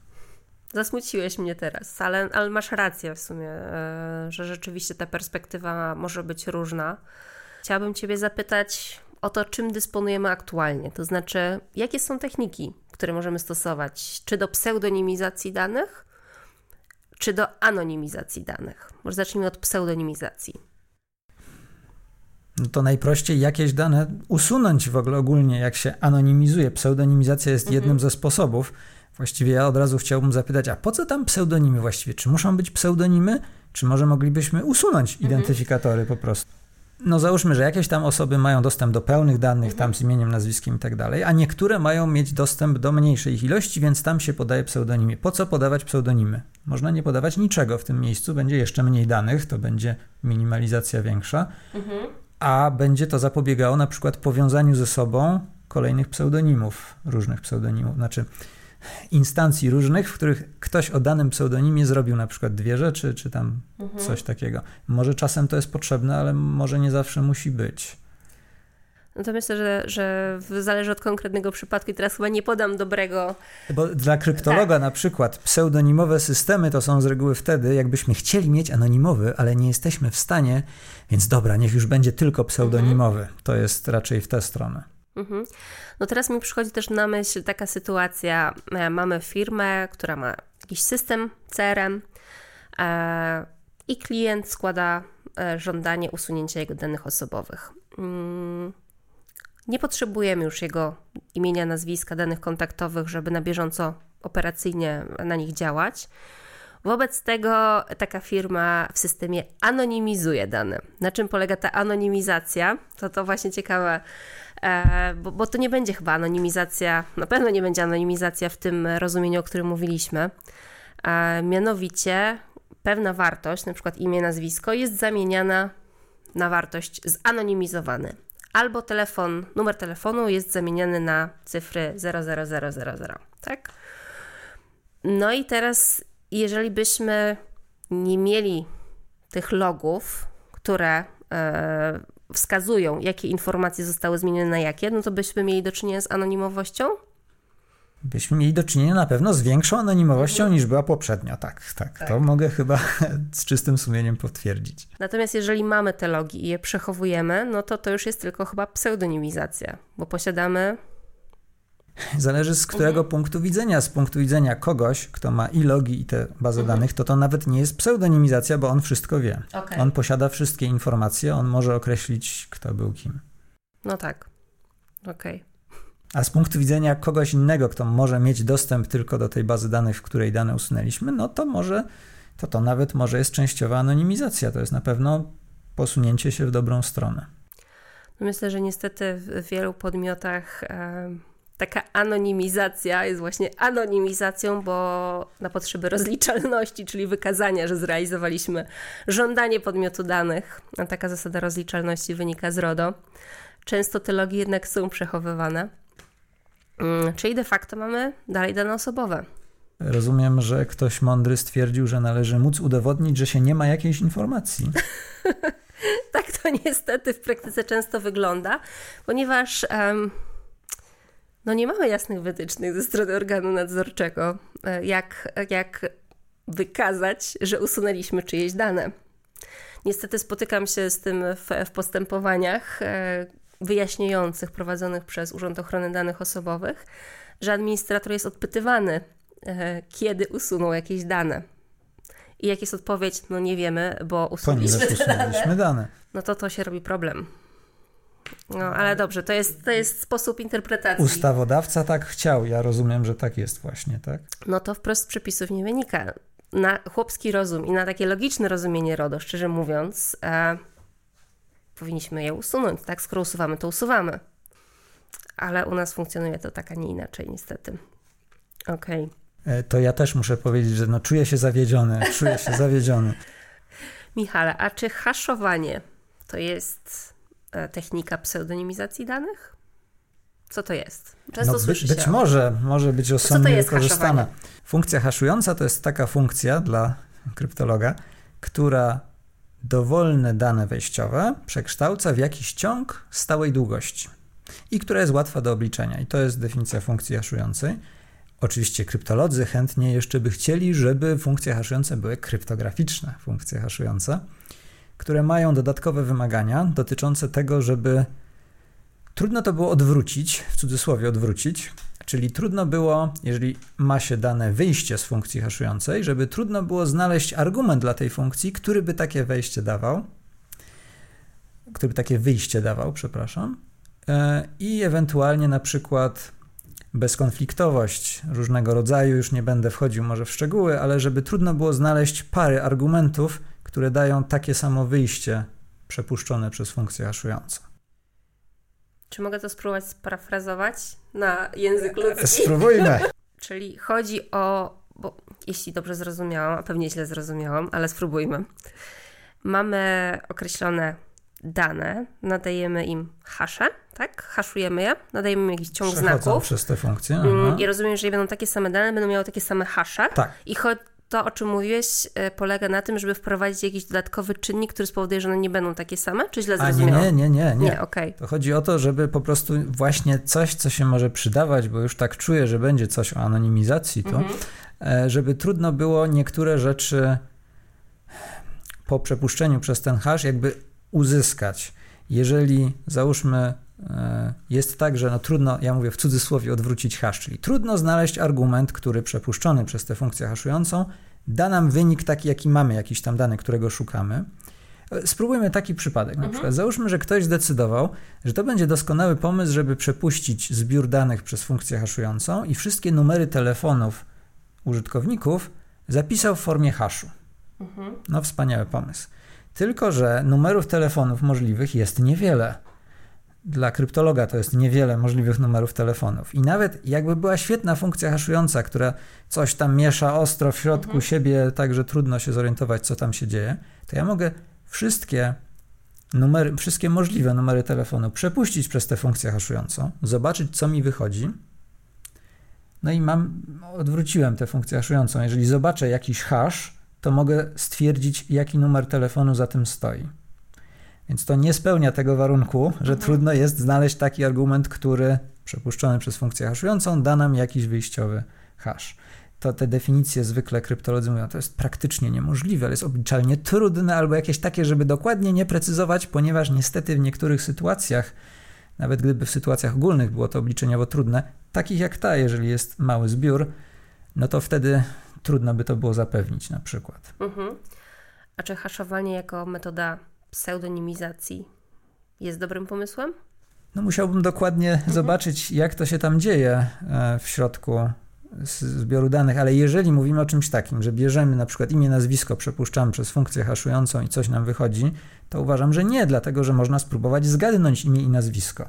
Zasmuciłeś mnie teraz, ale, ale masz rację w sumie, e, że rzeczywiście ta perspektywa może być różna. Chciałabym Ciebie zapytać o to, czym dysponujemy aktualnie, to znaczy, jakie są techniki, które możemy stosować, czy do pseudonimizacji danych, czy do anonimizacji danych. Może zacznijmy od pseudonimizacji. No to najprościej jakieś dane usunąć w ogóle ogólnie, jak się anonimizuje. Pseudonimizacja jest mhm. jednym ze sposobów. Właściwie ja od razu chciałbym zapytać, a po co tam pseudonimy właściwie? Czy muszą być pseudonimy, czy może moglibyśmy usunąć mhm. identyfikatory po prostu? no załóżmy, że jakieś tam osoby mają dostęp do pełnych danych, tam z imieniem, nazwiskiem i tak dalej, a niektóre mają mieć dostęp do mniejszej ich ilości, więc tam się podaje pseudonimy. Po co podawać pseudonimy? Można nie podawać niczego w tym miejscu, będzie jeszcze mniej danych, to będzie minimalizacja większa, mhm. A będzie to zapobiegało na przykład powiązaniu ze sobą kolejnych pseudonimów, różnych pseudonimów, znaczy instancji różnych, w których ktoś o danym pseudonimie zrobił na przykład dwie rzeczy, czy tam mhm. coś takiego. Może czasem to jest potrzebne, ale może nie zawsze musi być. No to myślę, że, że zależy od konkretnego przypadku i teraz chyba nie podam dobrego. Bo dla kryptologa tak. na przykład pseudonimowe systemy to są z reguły wtedy, jakbyśmy chcieli mieć anonimowy, ale nie jesteśmy w stanie, więc dobra, niech już będzie tylko pseudonimowy. Mhm. To jest raczej w tę stronę. Mhm. No teraz mi przychodzi też na myśl taka sytuacja, e, mamy firmę, która ma jakiś system CRM e, i klient składa e, żądanie usunięcia jego danych osobowych. Mm, nie potrzebujemy już jego imienia, nazwiska, danych kontaktowych, żeby na bieżąco operacyjnie na nich działać. Wobec tego taka firma w systemie anonimizuje dane. Na czym polega ta anonimizacja? To to właśnie ciekawe E, bo, bo to nie będzie chyba anonimizacja, na pewno nie będzie anonimizacja w tym rozumieniu, o którym mówiliśmy. E, mianowicie pewna wartość, na przykład imię, nazwisko, jest zamieniana na wartość zanonimizowany. Albo telefon, numer telefonu jest zamieniany na cyfry 00000, tak? No i teraz, jeżeli byśmy nie mieli tych logów, które e, wskazują, jakie informacje zostały zmienione na jakie, no to byśmy mieli do czynienia z anonimowością? Byśmy mieli do czynienia na pewno z większą anonimowością niż była poprzednio. Tak, tak, tak, to mogę chyba z czystym sumieniem potwierdzić. Natomiast jeżeli mamy te logi i je przechowujemy, no to to już jest tylko chyba pseudonimizacja, bo posiadamy Zależy z którego mhm. punktu widzenia. Z punktu widzenia kogoś, kto ma i logi, i te bazy mhm. danych, to to nawet nie jest pseudonimizacja, bo on wszystko wie. Okay. On posiada wszystkie informacje, on może określić, kto był kim. No tak. Okej. Okay. A z punktu widzenia kogoś innego, kto może mieć dostęp tylko do tej bazy danych, w której dane usunęliśmy, no to może, to to nawet może jest częściowa anonimizacja. To jest na pewno posunięcie się w dobrą stronę. Myślę, że niestety w wielu podmiotach. Yy taka anonimizacja jest właśnie anonimizacją, bo na potrzeby rozliczalności, czyli wykazania, że zrealizowaliśmy żądanie podmiotu danych, a taka zasada rozliczalności wynika z RODO, często te logi jednak są przechowywane. Mm, czyli de facto mamy dalej dane osobowe. Rozumiem, że ktoś mądry stwierdził, że należy móc udowodnić, że się nie ma jakiejś informacji. tak to niestety w praktyce często wygląda, ponieważ. Um, no nie mamy jasnych wytycznych ze strony organu nadzorczego, e, jak, jak wykazać, że usunęliśmy czyjeś dane. Niestety spotykam się z tym w, w postępowaniach e, wyjaśniających prowadzonych przez Urząd Ochrony Danych Osobowych, że administrator jest odpytywany, e, kiedy usunął jakieś dane. I jak jest odpowiedź, no nie wiemy, bo usunęliśmy, usunęliśmy dane. No to to się robi problem. No, ale dobrze, to jest, to jest sposób interpretacji. Ustawodawca tak chciał, ja rozumiem, że tak jest właśnie, tak? No to wprost z przepisów nie wynika. Na chłopski rozum i na takie logiczne rozumienie RODO, szczerze mówiąc, e, powinniśmy je usunąć, tak? Skoro usuwamy, to usuwamy. Ale u nas funkcjonuje to tak, a nie inaczej, niestety. Okej. Okay. E, to ja też muszę powiedzieć, że no, czuję się zawiedziony, czuję się zawiedziony. Michale, a czy haszowanie to jest E, technika pseudonimizacji danych? Co to jest? Często no, być, może, może być osobno wykorzystana. haszowanie? Funkcja haszująca to jest taka funkcja dla kryptologa, która dowolne dane wejściowe przekształca w jakiś ciąg stałej długości i która jest łatwa do obliczenia. I to jest definicja funkcji haszującej. Oczywiście kryptolodzy chętnie jeszcze by chcieli, żeby funkcje haszujące były kryptograficzne funkcje haszujące, które mają dodatkowe wymagania dotyczące tego, żeby trudno to było odwrócić, w cudzysłowie odwrócić, czyli trudno było, jeżeli ma się dane wyjście z funkcji haszującej, żeby trudno było znaleźć argument dla tej funkcji, który by takie wejście dawał, który by takie wyjście dawał, przepraszam, e, i ewentualnie na przykład bezkonfliktowość różnego rodzaju, już nie będę wchodził może w szczegóły, ale żeby trudno było znaleźć pary argumentów, które dają takie samo wyjście przepuszczone przez funkcję haszującą. Czy mogę to spróbować sparafrazować na język ludzki? Spróbujmy. Czyli chodzi o, bo jeśli dobrze zrozumiałam, a pewnie źle zrozumiałam, ale spróbujmy. Mamy określone dane, nadajemy im hasze, tak? Haszujemy je, nadajemy im jakiś ciąg Przechodzą znaków. przez te funkcje. Mm, aha. I rozumiem, że będą takie same dane, będą miały takie same hasze. Tak. I cho- to, o czym mówiłeś, e, polega na tym, żeby wprowadzić jakiś dodatkowy czynnik, który spowoduje, że one nie będą takie same? Czy źle zrozumiałam? nie, nie, nie. nie. Nie, okej. To chodzi o to, żeby po prostu właśnie coś, co się może przydawać, bo już tak czuję, że będzie coś o anonimizacji, to Mhm. e, żeby trudno było niektóre rzeczy po przepuszczeniu przez ten hash jakby uzyskać. Jeżeli załóżmy jest tak, że no trudno, ja mówię w cudzysłowie, odwrócić hash, czyli trudno znaleźć argument, który przepuszczony przez tę funkcję haszującą da nam wynik taki, jaki mamy, jakiś tam dany, którego szukamy. E, Spróbujmy taki przypadek. Na przykład załóżmy, że ktoś zdecydował, że to będzie doskonały pomysł, żeby przepuścić zbiór danych przez funkcję haszującą i wszystkie numery telefonów użytkowników zapisał w formie haszu. No wspaniały pomysł. Tylko, że numerów telefonów możliwych jest niewiele. Dla kryptologa to jest niewiele możliwych numerów telefonów. I nawet jakby była świetna funkcja haszująca, która coś tam miesza ostro w środku siebie, tak że trudno się zorientować, co tam się dzieje, to ja mogę wszystkie numery, wszystkie możliwe numery telefonu przepuścić przez tę funkcję haszującą, zobaczyć, co mi wychodzi. No i mam, odwróciłem tę funkcję haszującą. Jeżeli zobaczę jakiś hash, to mogę stwierdzić, jaki numer telefonu za tym stoi. Więc to nie spełnia tego warunku, że trudno jest znaleźć taki argument, który przepuszczony przez funkcję haszującą da nam jakiś wyjściowy hash. To te definicje zwykle kryptolodzy mówią, to jest praktycznie niemożliwe, ale jest obliczalnie trudne albo jakieś takie, żeby dokładnie nie precyzować, ponieważ niestety w niektórych sytuacjach, nawet gdyby w sytuacjach ogólnych było to obliczeniowo trudne, takich jak ta, jeżeli jest mały zbiór, no to wtedy trudno by to było zapewnić na przykład. Mhm. A czy haszowanie jako metoda pseudonimizacji jest dobrym pomysłem? No musiałbym dokładnie zobaczyć, jak to się tam dzieje e, w środku zbioru danych, ale jeżeli mówimy o czymś takim, że bierzemy na przykład imię, nazwisko, przepuszczamy przez funkcję haszującą i coś nam wychodzi, to uważam, że nie, dlatego że można spróbować zgadnąć imię i nazwisko.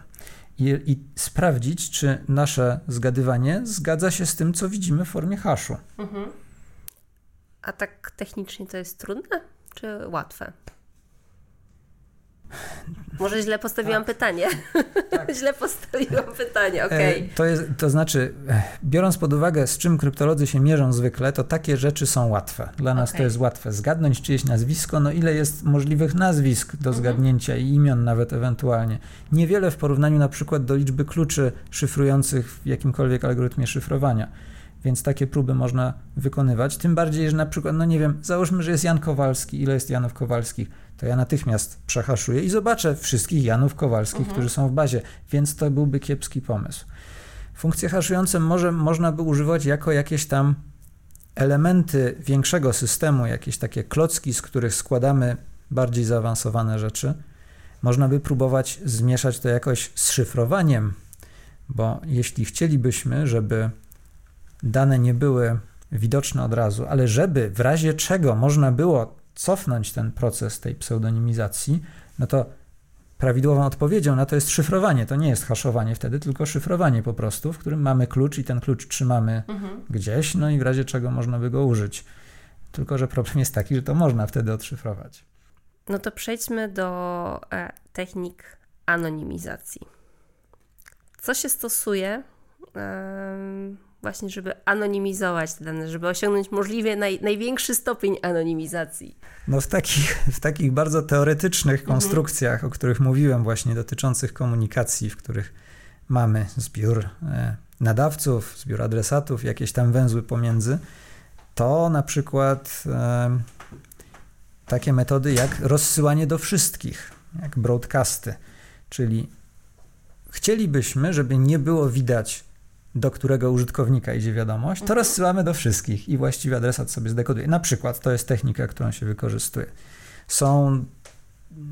I, I sprawdzić, czy nasze zgadywanie zgadza się z tym, co widzimy w formie haszu. A tak technicznie to jest trudne czy łatwe? Może źle postawiłam pytanie. źle postawiłam pytanie, okej. Tak. E, To, jest, to znaczy, e, biorąc pod uwagę, z czym kryptolodzy się mierzą zwykle, to takie rzeczy są łatwe. Dla nas to Okej. jest łatwe. Zgadnąć czyjeś nazwisko, no ile jest możliwych nazwisk do zgadnięcia i imion nawet ewentualnie. Niewiele w porównaniu na przykład do liczby kluczy szyfrujących w jakimkolwiek algorytmie szyfrowania. Więc takie próby można wykonywać. Tym bardziej, że na przykład, no nie wiem, załóżmy, że jest Jan Kowalski, ile jest Janów Kowalskich, to ja natychmiast przehaszuję i zobaczę wszystkich Janów Kowalskich, którzy są w bazie, więc to byłby kiepski pomysł. Funkcje haszujące może, można by używać jako jakieś tam elementy większego systemu, jakieś takie klocki, z których składamy bardziej zaawansowane rzeczy. Można by próbować zmieszać to jakoś z szyfrowaniem, bo jeśli chcielibyśmy, żeby dane nie były widoczne od razu, ale żeby w razie czego można było cofnąć ten proces tej pseudonimizacji, no to prawidłową odpowiedzią na to jest szyfrowanie. To nie jest haszowanie wtedy, tylko szyfrowanie po prostu, w którym mamy klucz i ten klucz trzymamy Mhm. gdzieś, no i w razie czego można by go użyć. Tylko, że problem jest taki, że to można wtedy odszyfrować. No to przejdźmy do e, technik anonimizacji. co się stosuje właśnie, żeby anonimizować te dane, żeby osiągnąć możliwie naj, największy stopień anonimizacji? No w takich, w takich bardzo teoretycznych mhm. konstrukcjach, o których mówiłem właśnie, dotyczących komunikacji, w których mamy zbiór e, nadawców, zbiór adresatów, jakieś tam węzły pomiędzy, to na przykład e, takie metody jak rozsyłanie do wszystkich, jak broadcasty, czyli chcielibyśmy, żeby nie było widać, do którego użytkownika idzie wiadomość, to mhm. rozsyłamy do wszystkich i właściwy adresat sobie zdekoduje. Na przykład to jest technika, którą się wykorzystuje. Są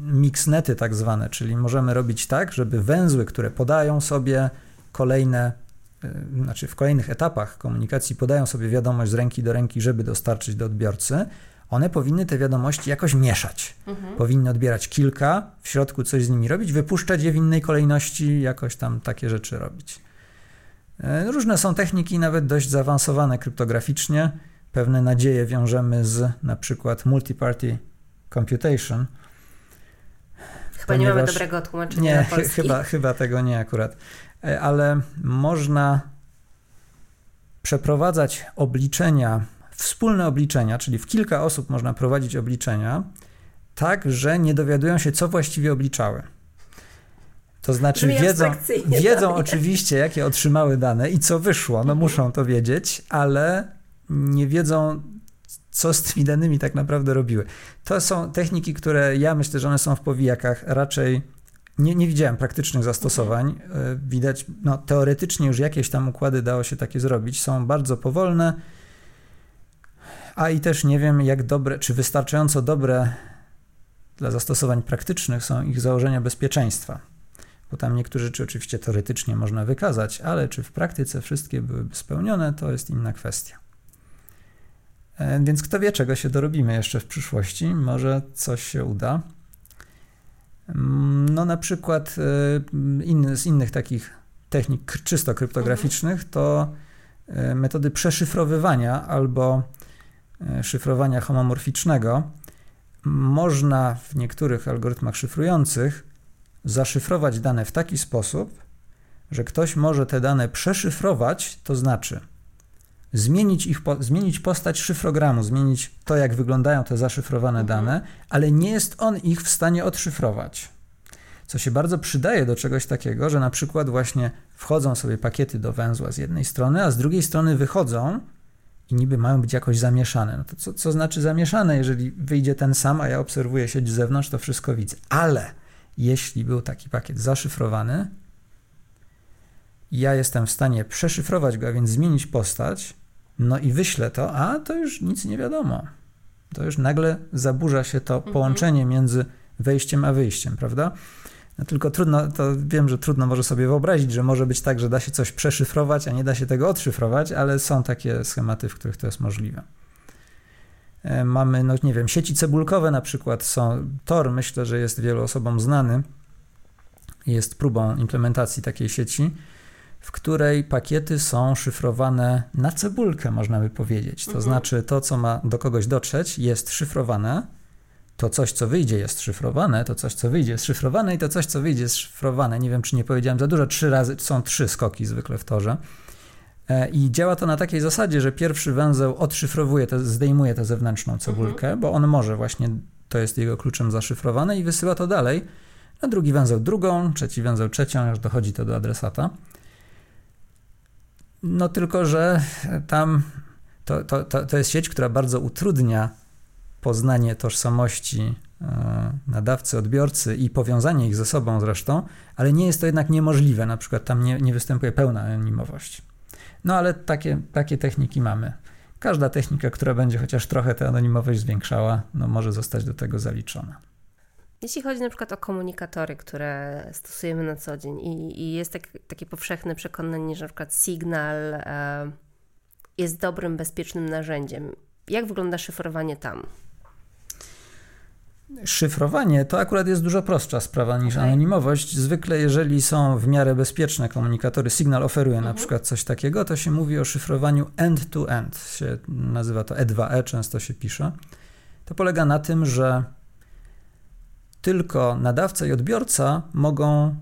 mixnety tak zwane, czyli możemy robić tak, żeby węzły, które podają sobie kolejne, y, znaczy w kolejnych etapach komunikacji podają sobie wiadomość z ręki do ręki, żeby dostarczyć do odbiorcy, one powinny te wiadomości jakoś mieszać. Mhm. Powinny odbierać kilka, w środku coś z nimi robić, wypuszczać je w innej kolejności, jakoś tam takie rzeczy robić. E, różne są techniki, nawet dość zaawansowane kryptograficznie. Pewne nadzieje wiążemy z na przykład multi-party computation. Chyba nie mamy dobrego tłumaczenia nie, na polski. Chyba, chyba tego nie akurat. E, ale można przeprowadzać obliczenia wspólne obliczenia, czyli w kilka osób można prowadzić obliczenia, tak, że nie dowiadują się, co właściwie obliczały. To znaczy wiedzą, wiedzą oczywiście, jakie otrzymały dane i co wyszło, no mhm. muszą to wiedzieć, ale nie wiedzą, co z tymi danymi tak naprawdę robiły. To są techniki, które ja myślę, że one są w powijakach. Raczej nie, nie widziałem praktycznych zastosowań. Mhm. Widać, no, teoretycznie już jakieś tam układy dało się takie zrobić. Są bardzo powolne a i też nie wiem, jak dobre, czy wystarczająco dobre dla zastosowań praktycznych są ich założenia bezpieczeństwa. Bo tam niektóre rzeczy oczywiście teoretycznie można wykazać, ale czy w praktyce wszystkie byłyby spełnione, to jest inna kwestia. E, więc kto wie, czego się dorobimy jeszcze w przyszłości, może coś się uda. Mm, no na przykład e, inny, z innych takich technik czysto kryptograficznych to e, metody przeszyfrowywania albo szyfrowania homomorficznego, można w niektórych algorytmach szyfrujących zaszyfrować dane w taki sposób, że ktoś może te dane przeszyfrować, to znaczy zmienić, ich, zmienić postać szyfrogramu, zmienić to, jak wyglądają te zaszyfrowane mhm. dane, ale nie jest on ich w stanie odszyfrować. Co się bardzo przydaje do czegoś takiego, że na przykład właśnie wchodzą sobie pakiety do węzła z jednej strony, a z drugiej strony wychodzą i niby mają być jakoś zamieszane. No to co, co znaczy zamieszane? Jeżeli wyjdzie ten sam, a ja obserwuję sieć z zewnątrz, to wszystko widzę. Ale jeśli był taki pakiet zaszyfrowany, ja jestem w stanie przeszyfrować go, a więc zmienić postać, no i wyślę to, a to już nic nie wiadomo. To już nagle zaburza się to mhm. połączenie między wejściem a wyjściem, prawda? No tylko trudno, to wiem, że trudno może sobie wyobrazić, że może być tak, że da się coś przeszyfrować, a nie da się tego odszyfrować, ale są takie schematy, w których to jest możliwe. E, mamy, no nie wiem, sieci cebulkowe na przykład są. Tor myślę, że jest wielu osobom znany. Jest próbą implementacji takiej sieci, w której pakiety są szyfrowane na cebulkę, można by powiedzieć. To mhm. znaczy, to, co ma do kogoś dotrzeć, jest szyfrowane to coś, co wyjdzie, jest szyfrowane, to coś, co wyjdzie, jest szyfrowane i to coś, co wyjdzie, jest szyfrowane. Nie wiem, czy nie powiedziałem za dużo, trzy razy, są trzy skoki zwykle w torze. E, I działa to na takiej zasadzie, że pierwszy węzeł odszyfrowuje, te, zdejmuje tę zewnętrzną cebulkę, mhm. bo on może właśnie, to jest jego kluczem zaszyfrowane i wysyła to dalej. A drugi węzeł drugą, trzeci węzeł trzecią, aż dochodzi to do adresata. No tylko, że tam to, to, to, to jest sieć, która bardzo utrudnia poznanie tożsamości e, nadawcy, odbiorcy i powiązanie ich ze sobą zresztą, ale nie jest to jednak niemożliwe. Na przykład tam nie, nie występuje pełna anonimowość. No ale takie, takie techniki mamy. Każda technika, która będzie chociaż trochę tę anonimowość zwiększała, no może zostać do tego zaliczona. Jeśli chodzi na przykład o komunikatory, które stosujemy na co dzień i, i jest tak, takie powszechne przekonanie, że na przykład Signal e, jest dobrym, bezpiecznym narzędziem. Jak wygląda szyfrowanie tam? Szyfrowanie to akurat jest dużo prostsza sprawa niż okay. anonimowość. Zwykle, jeżeli są w miarę bezpieczne komunikatory, Signal oferuje mhm. na przykład coś takiego, to się mówi o szyfrowaniu end-to-end. -end. Się nazywa to E2E, e, często się pisze. To polega na tym, że tylko nadawca i odbiorca mogą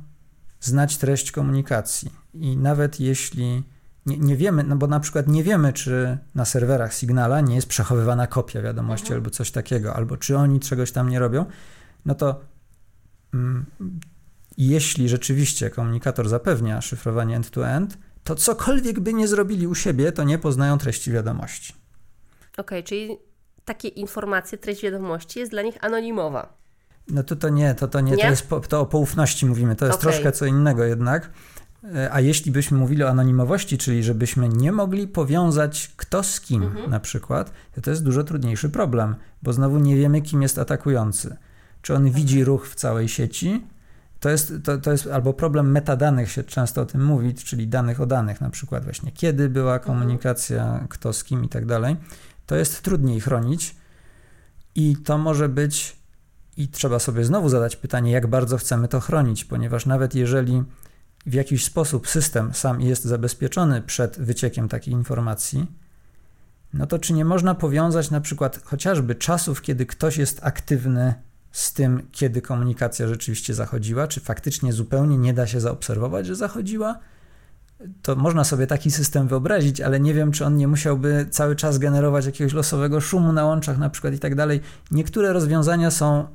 znać treść komunikacji. I nawet jeśli nie, nie, wiemy, no bo na przykład nie wiemy, czy na serwerach Signala nie jest przechowywana kopia wiadomości mhm. albo coś takiego, albo czy oni czegoś tam nie robią, no to mm, jeśli rzeczywiście komunikator zapewnia szyfrowanie end-to-end, to cokolwiek by nie zrobili u siebie, to nie poznają treści wiadomości. Okej, okay, czyli takie informacje, treść wiadomości jest dla nich anonimowa. No to to nie, to, to nie, nie? to jest po, to o poufności mówimy, to jest okay. troszkę co innego jednak. E, a jeśli byśmy mówili o anonimowości, czyli żebyśmy nie mogli powiązać kto z kim mhm. na przykład, to to jest dużo trudniejszy problem, bo znowu nie wiemy, kim jest atakujący. Czy on widzi ruch w całej sieci? To jest, to, to jest albo problem metadanych, się często o tym mówi, czyli danych o danych, na przykład właśnie kiedy była mhm. komunikacja, mhm. kto z kim i tak dalej. To jest trudniej chronić i to może być, i trzeba sobie znowu zadać pytanie, jak bardzo chcemy to chronić, ponieważ nawet jeżeli w jakiś sposób system sam jest zabezpieczony przed wyciekiem takiej informacji, no to czy nie można powiązać na przykład chociażby czasów, kiedy ktoś jest aktywny z tym, kiedy komunikacja rzeczywiście zachodziła, czy faktycznie zupełnie nie da się zaobserwować, że zachodziła? To można sobie taki system wyobrazić, ale nie wiem, czy on nie musiałby cały czas generować jakiegoś losowego szumu na łączach, na przykład i tak dalej. Niektóre rozwiązania są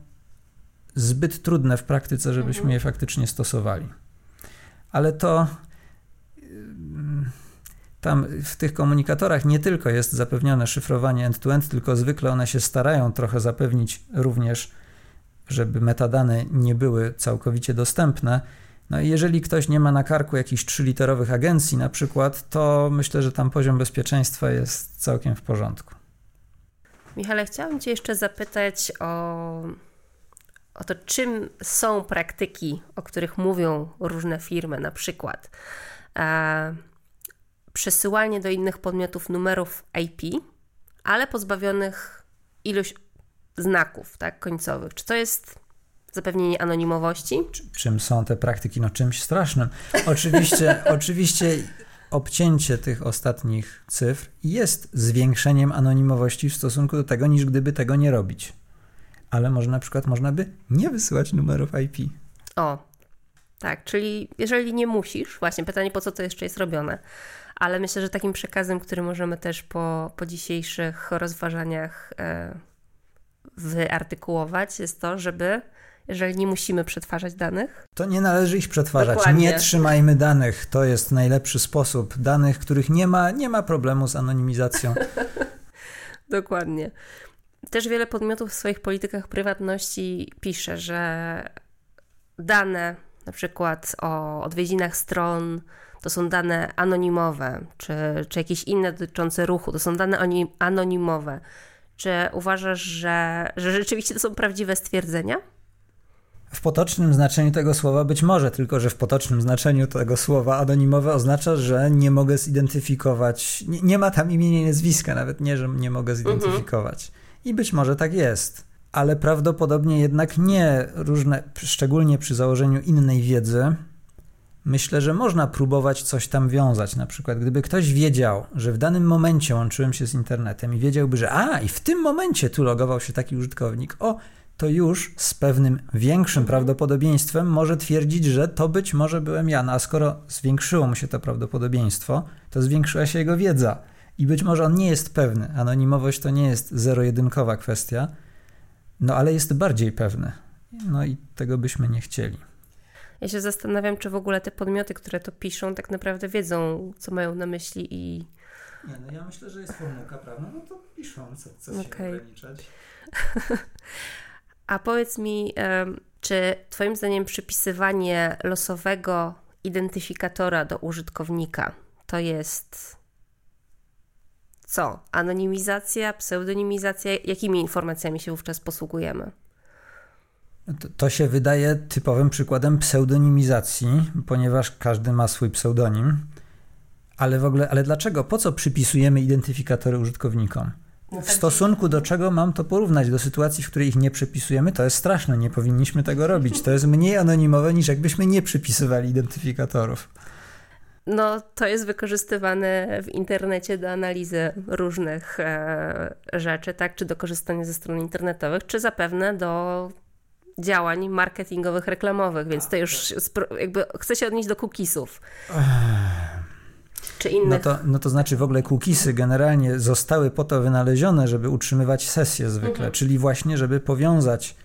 zbyt trudne w praktyce, żebyśmy mhm. je faktycznie stosowali ale to tam w tych komunikatorach nie tylko jest zapewnione szyfrowanie end-to-end, tylko zwykle one się starają trochę zapewnić również, żeby metadane nie były całkowicie dostępne. No i jeżeli ktoś nie ma na karku jakichś trzyliterowych agencji na przykład, to myślę, że tam poziom bezpieczeństwa jest całkiem w porządku. Michale, chciałam Cię jeszcze zapytać o o to, czym są praktyki, o których mówią różne firmy, na przykład e, przesyłanie do innych podmiotów numerów IP, ale pozbawionych ilość znaków tak, końcowych. Czy to jest zapewnienie anonimowości? Czym są te praktyki? No czymś strasznym. Oczywiście, oczywiście obcięcie tych ostatnich cyfr jest zwiększeniem anonimowości w stosunku do tego, niż gdyby tego nie robić ale może na przykład można by nie wysyłać numerów IP. O, tak, czyli jeżeli nie musisz, właśnie pytanie, po co to jeszcze jest robione. Ale myślę, że takim przekazem, który możemy też po, po dzisiejszych rozważaniach e, wyartykułować, jest to, żeby jeżeli nie musimy przetwarzać danych? To nie należy ich przetwarzać. Dokładnie. Nie trzymajmy danych. To jest najlepszy sposób. Danych, których nie ma, nie ma problemu z anonimizacją. Dokładnie. Też wiele podmiotów w swoich politykach prywatności pisze, że dane na przykład o odwiedzinach stron to są dane anonimowe, czy, czy jakieś inne dotyczące ruchu, to są dane anonimowe. Czy uważasz, że, że rzeczywiście to są prawdziwe stwierdzenia? W potocznym znaczeniu tego słowa być może, tylko że w potocznym znaczeniu tego słowa anonimowe oznacza, że nie mogę zidentyfikować, nie, nie ma tam imienia i nazwiska, nawet nie, że nie mogę zidentyfikować. Mhm. I być może tak jest, ale prawdopodobnie jednak nie różne, szczególnie przy założeniu innej wiedzy. Myślę, że można próbować coś tam wiązać. Na przykład, gdyby ktoś wiedział, że w danym momencie łączyłem się z internetem i wiedziałby, że a, i w tym momencie tu logował się taki użytkownik, o, to już z pewnym większym prawdopodobieństwem może twierdzić, że to być może byłem ja. No, a skoro zwiększyło mu się to prawdopodobieństwo, to zwiększyła się jego wiedza. I być może on nie jest pewny. Anonimowość to nie jest zero-jedynkowa kwestia, no ale jest bardziej pewny. No i tego byśmy nie chcieli. Ja się zastanawiam, czy w ogóle te podmioty, które to piszą, tak naprawdę wiedzą, co mają na myśli i. Nie, no ja myślę, że jest formułka prawna, no to piszą, co, co okay. się ograniczać. A powiedz mi, czy Twoim zdaniem przypisywanie losowego identyfikatora do użytkownika to jest co? Anonimizacja, pseudonimizacja? Jakimi informacjami się wówczas posługujemy? To, to, się wydaje typowym przykładem pseudonimizacji, ponieważ każdy ma swój pseudonim. Ale w ogóle, ale dlaczego? Po co przypisujemy identyfikatory użytkownikom? No w tak. stosunku do czego mam to porównać? Do sytuacji, w której ich nie przypisujemy? To jest straszne, nie powinniśmy tego robić. To jest mniej anonimowe niż jakbyśmy nie przypisywali identyfikatorów no, to jest wykorzystywane w internecie do analizy różnych e, rzeczy, tak? Czy do korzystania ze stron internetowych, czy zapewne do działań marketingowych, reklamowych, więc to już jakby chce się odnieść do cookiesów. Czy innych. No to, no to znaczy w ogóle cookiesy generalnie zostały po to wynalezione, żeby utrzymywać sesję zwykle, mhm. czyli właśnie, żeby powiązać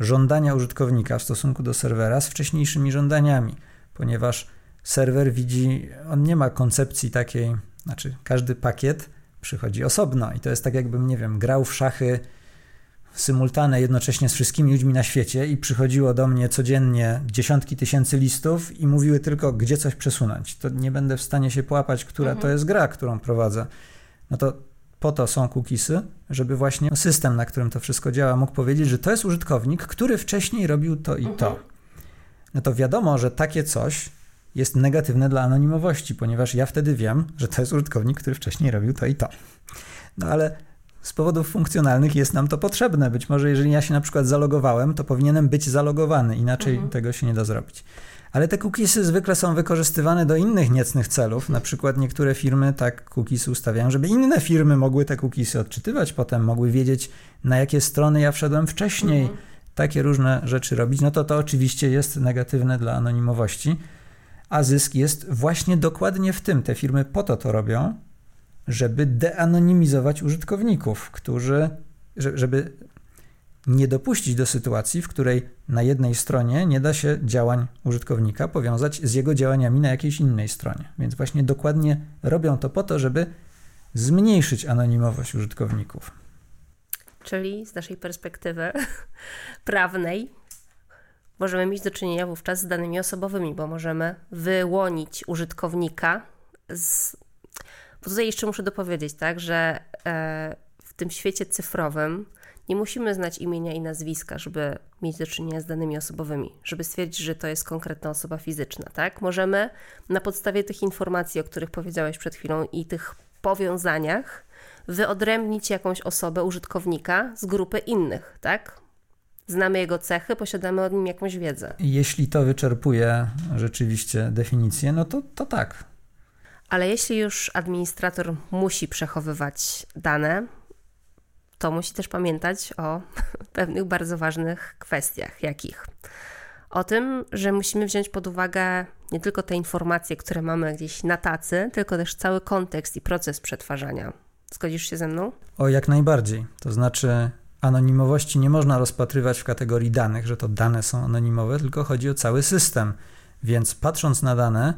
żądania użytkownika w stosunku do serwera z wcześniejszymi żądaniami, ponieważ serwer widzi, on nie ma koncepcji takiej, znaczy każdy pakiet przychodzi osobno i to jest tak jakbym, nie wiem, grał w szachy symultane jednocześnie z wszystkimi ludźmi na świecie i przychodziło do mnie codziennie dziesiątki tysięcy listów i mówiły tylko, gdzie coś przesunąć. To nie będę w stanie się połapać, która mhm. to jest gra, którą prowadzę. No to po to są cookiesy, żeby właśnie system, na którym to wszystko działa, mógł powiedzieć, że to jest użytkownik, który wcześniej robił to i to. Mhm. No to wiadomo, że takie coś jest negatywne dla anonimowości, ponieważ ja wtedy wiem, że to jest użytkownik, który wcześniej robił to i to. No ale z powodów funkcjonalnych jest nam to potrzebne. Być może jeżeli ja się na przykład zalogowałem, to powinienem być zalogowany, inaczej mhm. tego się nie da zrobić. Ale te cookiesy zwykle są wykorzystywane do innych niecnych celów. Na przykład niektóre firmy tak cookiesy ustawiają, żeby inne firmy mogły te cookiesy odczytywać, potem mogły wiedzieć, na jakie strony ja wszedłem wcześniej, mhm. takie różne rzeczy robić. No to to oczywiście jest negatywne dla anonimowości, a zysk jest właśnie dokładnie w tym. Te firmy po to to robią, żeby deanonimizować użytkowników, którzy, żeby nie dopuścić do sytuacji, w której na jednej stronie nie da się działań użytkownika powiązać z jego działaniami na jakiejś innej stronie. Więc właśnie dokładnie robią to po to, żeby zmniejszyć anonimowość użytkowników. Czyli z naszej perspektywy prawnej możemy mieć do czynienia wówczas z danymi osobowymi, bo możemy wyłonić użytkownika z bo tutaj jeszcze muszę dopowiedzieć, tak, że e, w tym świecie cyfrowym nie musimy znać imienia i nazwiska, żeby mieć do czynienia z danymi osobowymi, żeby stwierdzić, że to jest konkretna osoba fizyczna, tak? Możemy na podstawie tych informacji, o których powiedziałeś przed chwilą i tych powiązaniach wyodrębnić jakąś osobę, użytkownika z grupy innych, tak? Znamy jego cechy, posiadamy o nim jakąś wiedzę. Jeśli to wyczerpuje rzeczywiście definicję, no to, to tak, ale jeśli już administrator musi przechowywać dane, to musi też pamiętać o pewnych bardzo ważnych kwestiach. Jakich? O tym, że musimy wziąć pod uwagę nie tylko te informacje, które mamy gdzieś na tacy, tylko też cały kontekst i proces przetwarzania. Zgodzisz się ze mną? O, jak najbardziej. To znaczy, anonimowości nie można rozpatrywać w kategorii danych, że to dane są anonimowe, tylko chodzi o cały system. Więc patrząc na dane,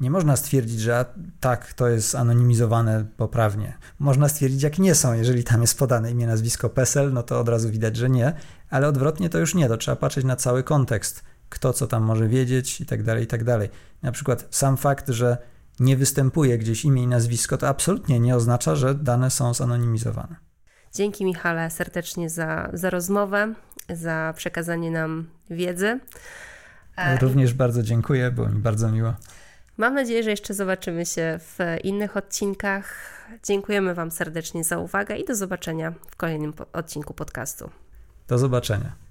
nie można stwierdzić, że tak, to jest anonimizowane poprawnie. Można stwierdzić, jak nie są. Jeżeli tam jest podane imię, nazwisko, PESEL, no to od razu widać, że nie, ale odwrotnie to już nie. To trzeba patrzeć na cały kontekst, kto co tam może wiedzieć i tak dalej, i tak dalej. Na przykład sam fakt, że nie występuje gdzieś imię i nazwisko, to absolutnie nie oznacza, że dane są zanonimizowane. Dzięki Michale serdecznie za, za rozmowę, za przekazanie nam wiedzy. Również bardzo dziękuję, było mi bardzo miło. Mam nadzieję, że jeszcze zobaczymy się w innych odcinkach. Dziękujemy Wam serdecznie za uwagę i do zobaczenia w kolejnym odcinku podcastu. Do zobaczenia.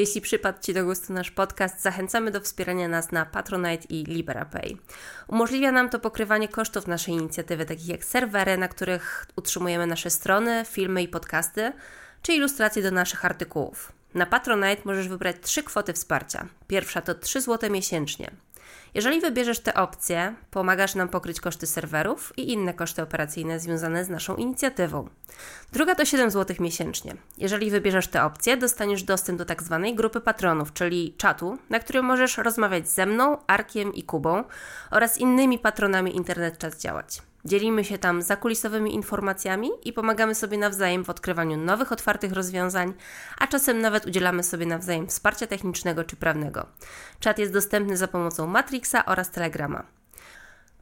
Jeśli przypadł Ci do gustu nasz podcast, zachęcamy do wspierania nas na Patronite i LiberaPay. Umożliwia nam to pokrywanie kosztów naszej inicjatywy, takich jak serwery, na których utrzymujemy nasze strony, filmy i podcasty, czy ilustracje do naszych artykułów. Na Patronite możesz wybrać trzy kwoty wsparcia. Pierwsza to 3 zł miesięcznie. Jeżeli wybierzesz tę opcję, pomagasz nam pokryć koszty serwerów i inne koszty operacyjne związane z naszą inicjatywą. Druga to 7 zł miesięcznie. Jeżeli wybierzesz tę opcję, dostaniesz dostęp do tak zwanej grupy patronów, czyli czatu, na którym możesz rozmawiać ze mną, Arkiem i Kubą oraz innymi patronami Internet Czas Działać. Dzielimy się tam zakulisowymi informacjami i pomagamy sobie nawzajem w odkrywaniu nowych, otwartych rozwiązań, a czasem nawet udzielamy sobie nawzajem wsparcia technicznego czy prawnego. Czat jest dostępny za pomocą Matrixa oraz Telegrama.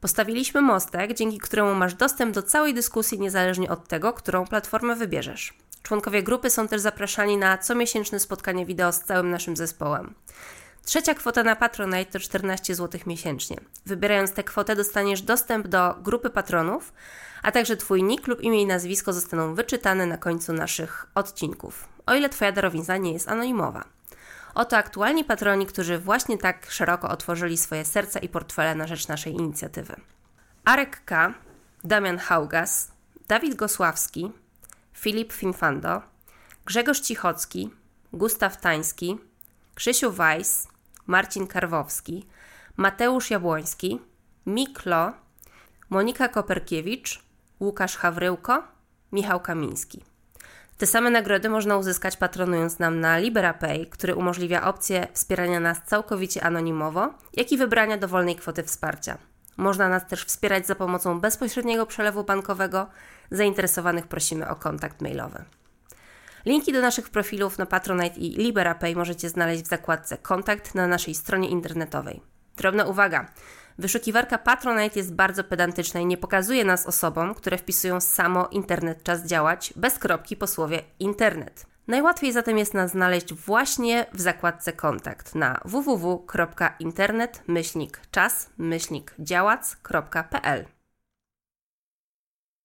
Postawiliśmy mostek, dzięki któremu masz dostęp do całej dyskusji niezależnie od tego, którą platformę wybierzesz. Członkowie grupy są też zapraszani na comiesięczne spotkanie wideo z całym naszym zespołem. Trzecia kwota na Patronite to 14 zł miesięcznie. Wybierając tę kwotę dostaniesz dostęp do grupy patronów, a także Twój nick lub imię i nazwisko zostaną wyczytane na końcu naszych odcinków, o ile Twoja darowizna nie jest anonimowa. Oto aktualni patroni, którzy właśnie tak szeroko otworzyli swoje serca i portfele na rzecz naszej inicjatywy. Arek K., Damian Haugas, Dawid Gosławski, Filip Finfando, Grzegorz Cichocki, Gustaw Tański, Krzysiu Weiss, Marcin Karwowski, Mateusz Jabłoński, Miklo, Monika Koperkiewicz, Łukasz Hawryłko, Michał Kamiński. Te same nagrody można uzyskać patronując nam na LiberaPay, który umożliwia opcję wspierania nas całkowicie anonimowo, jak i wybrania dowolnej kwoty wsparcia. Można nas też wspierać za pomocą bezpośredniego przelewu bankowego. Zainteresowanych prosimy o kontakt mailowy. Linki do naszych profilów na Patronite i LiberaPay możecie znaleźć w zakładce Kontakt na naszej stronie internetowej. Drobna uwaga. Wyszukiwarka Patronite jest bardzo pedantyczna i nie pokazuje nas osobom, które wpisują samo internet czas działać bez kropki po słowie internet. Najłatwiej zatem jest nas znaleźć właśnie w zakładce kontakt na www.internet-czas-działac.pl.